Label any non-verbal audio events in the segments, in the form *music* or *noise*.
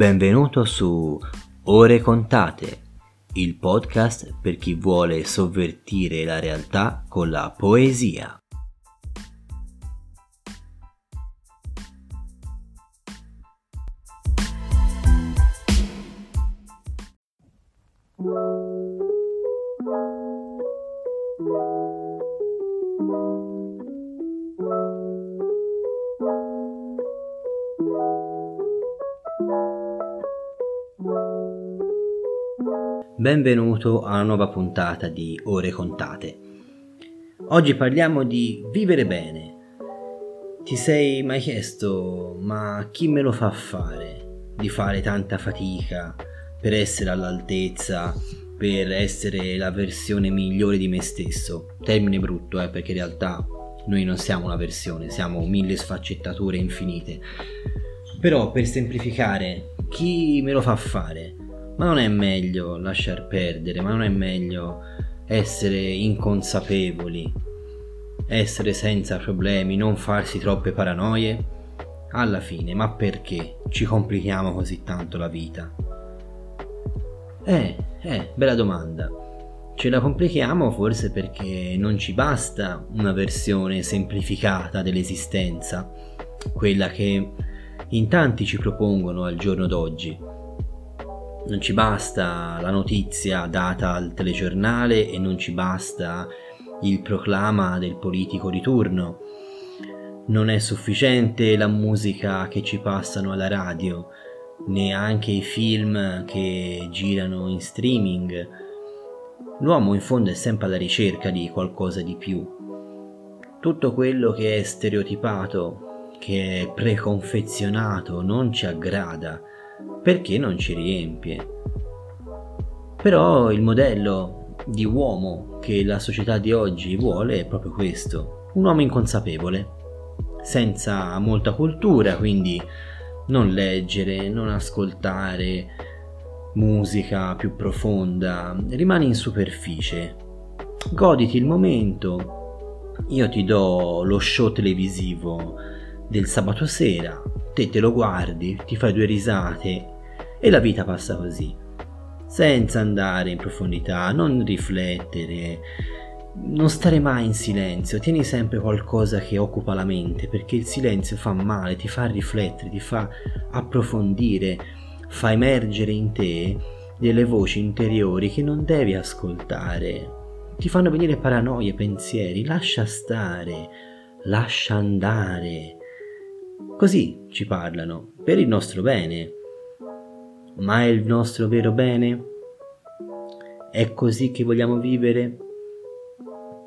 Benvenuto su Ore Contate, il podcast per chi vuole sovvertire la realtà con la poesia. Benvenuto alla nuova puntata di Ore Contate. Oggi parliamo di vivere bene. Ti sei mai chiesto, ma chi me lo fa fare? Di fare tanta fatica per essere all'altezza, per essere la versione migliore di me stesso. Termine brutto, eh, perché in realtà noi non siamo una versione, siamo mille sfaccettature infinite. Però per semplificare, chi me lo fa fare? Ma non è meglio lasciar perdere, ma non è meglio essere inconsapevoli, essere senza problemi, non farsi troppe paranoie? Alla fine, ma perché ci complichiamo così tanto la vita? Eh, eh, bella domanda. Ce la complichiamo forse perché non ci basta una versione semplificata dell'esistenza, quella che in tanti ci propongono al giorno d'oggi non ci basta la notizia data al telegiornale e non ci basta il proclama del politico di turno. Non è sufficiente la musica che ci passano alla radio, neanche i film che girano in streaming. L'uomo in fondo è sempre alla ricerca di qualcosa di più. Tutto quello che è stereotipato, che è preconfezionato, non ci aggrada perché non ci riempie. Però il modello di uomo che la società di oggi vuole è proprio questo, un uomo inconsapevole, senza molta cultura, quindi non leggere, non ascoltare musica più profonda, rimani in superficie, goditi il momento, io ti do lo show televisivo del sabato sera, te te lo guardi, ti fai due risate e la vita passa così, senza andare in profondità, non riflettere, non stare mai in silenzio, tieni sempre qualcosa che occupa la mente, perché il silenzio fa male, ti fa riflettere, ti fa approfondire, fa emergere in te delle voci interiori che non devi ascoltare, ti fanno venire paranoie, pensieri, lascia stare, lascia andare Così ci parlano, per il nostro bene. Ma è il nostro vero bene? È così che vogliamo vivere?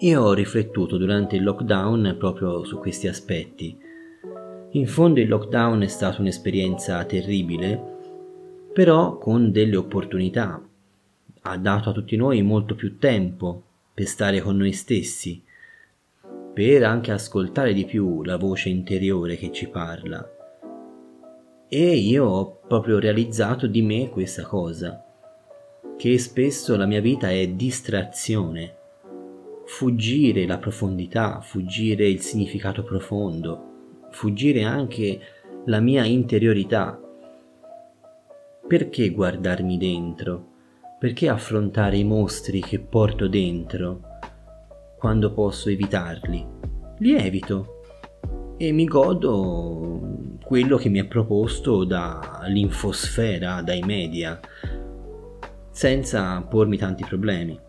Io ho riflettuto durante il lockdown proprio su questi aspetti. In fondo il lockdown è stata un'esperienza terribile, però con delle opportunità. Ha dato a tutti noi molto più tempo per stare con noi stessi, per anche ascoltare di più la voce interiore che ci parla. E io ho proprio realizzato di me questa cosa, che spesso la mia vita è distrazione, fuggire la profondità, fuggire il significato profondo, fuggire anche la mia interiorità. Perché guardarmi dentro? Perché affrontare i mostri che porto dentro? Quando posso evitarli. Li evito e mi godo quello che mi è proposto dall'infosfera, dai media, senza pormi tanti problemi.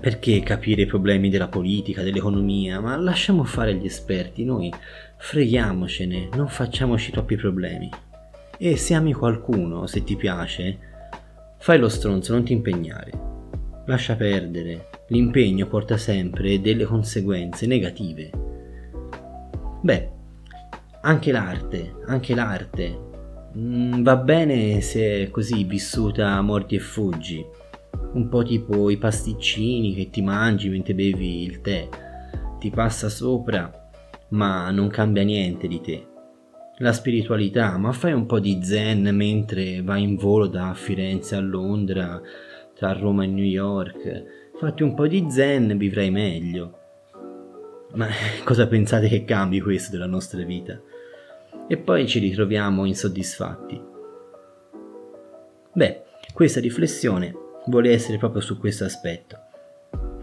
Perché capire i problemi della politica, dell'economia? Ma lasciamo fare gli esperti, noi freghiamocene, non facciamoci troppi problemi. E se ami qualcuno, se ti piace, fai lo stronzo, non ti impegnare. Lascia perdere, l'impegno porta sempre delle conseguenze negative. Beh, anche l'arte, anche l'arte mm, va bene se è così vissuta a morti e fuggi, un po' tipo i pasticcini che ti mangi mentre bevi il tè, ti passa sopra ma non cambia niente di te. La spiritualità, ma fai un po' di zen mentre vai in volo da Firenze a Londra, tra Roma e New York, fatti un po' di zen, vivrai meglio. Ma *laughs* cosa pensate che cambi questo della nostra vita? E poi ci ritroviamo insoddisfatti. Beh, questa riflessione vuole essere proprio su questo aspetto.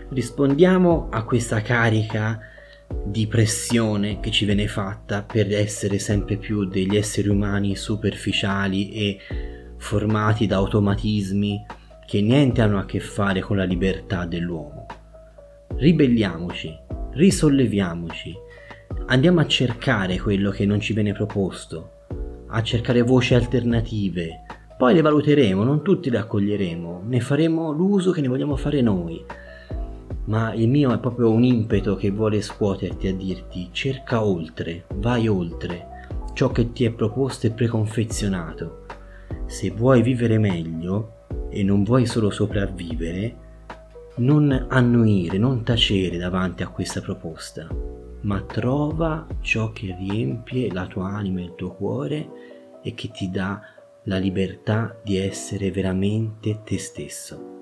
Rispondiamo a questa carica di pressione che ci viene fatta per essere sempre più degli esseri umani superficiali e formati da automatismi che niente hanno a che fare con la libertà dell'uomo. Ribelliamoci, risolleviamoci, andiamo a cercare quello che non ci viene proposto, a cercare voci alternative, poi le valuteremo, non tutti le accoglieremo, ne faremo l'uso che ne vogliamo fare noi. Ma il mio è proprio un impeto che vuole scuoterti a dirti cerca oltre, vai oltre ciò che ti è proposto e preconfezionato. Se vuoi vivere meglio e non vuoi solo sopravvivere, non annuire, non tacere davanti a questa proposta, ma trova ciò che riempie la tua anima e il tuo cuore e che ti dà la libertà di essere veramente te stesso.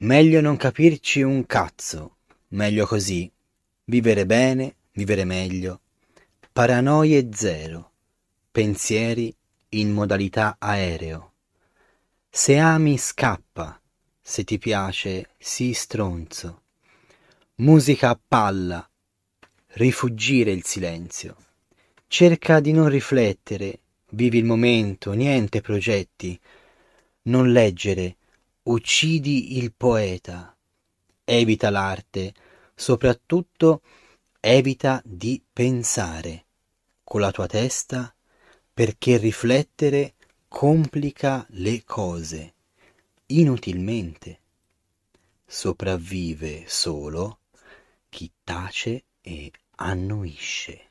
Meglio non capirci un cazzo, meglio così, vivere bene, vivere meglio, paranoie zero, pensieri in modalità aereo. Se ami scappa, se ti piace sii stronzo. Musica a palla, rifuggire il silenzio. Cerca di non riflettere, vivi il momento, niente progetti. Non leggere, uccidi il poeta. Evita l'arte, soprattutto evita di pensare con la tua testa perché riflettere complica le cose inutilmente. Sopravvive solo chi tace e annuisce.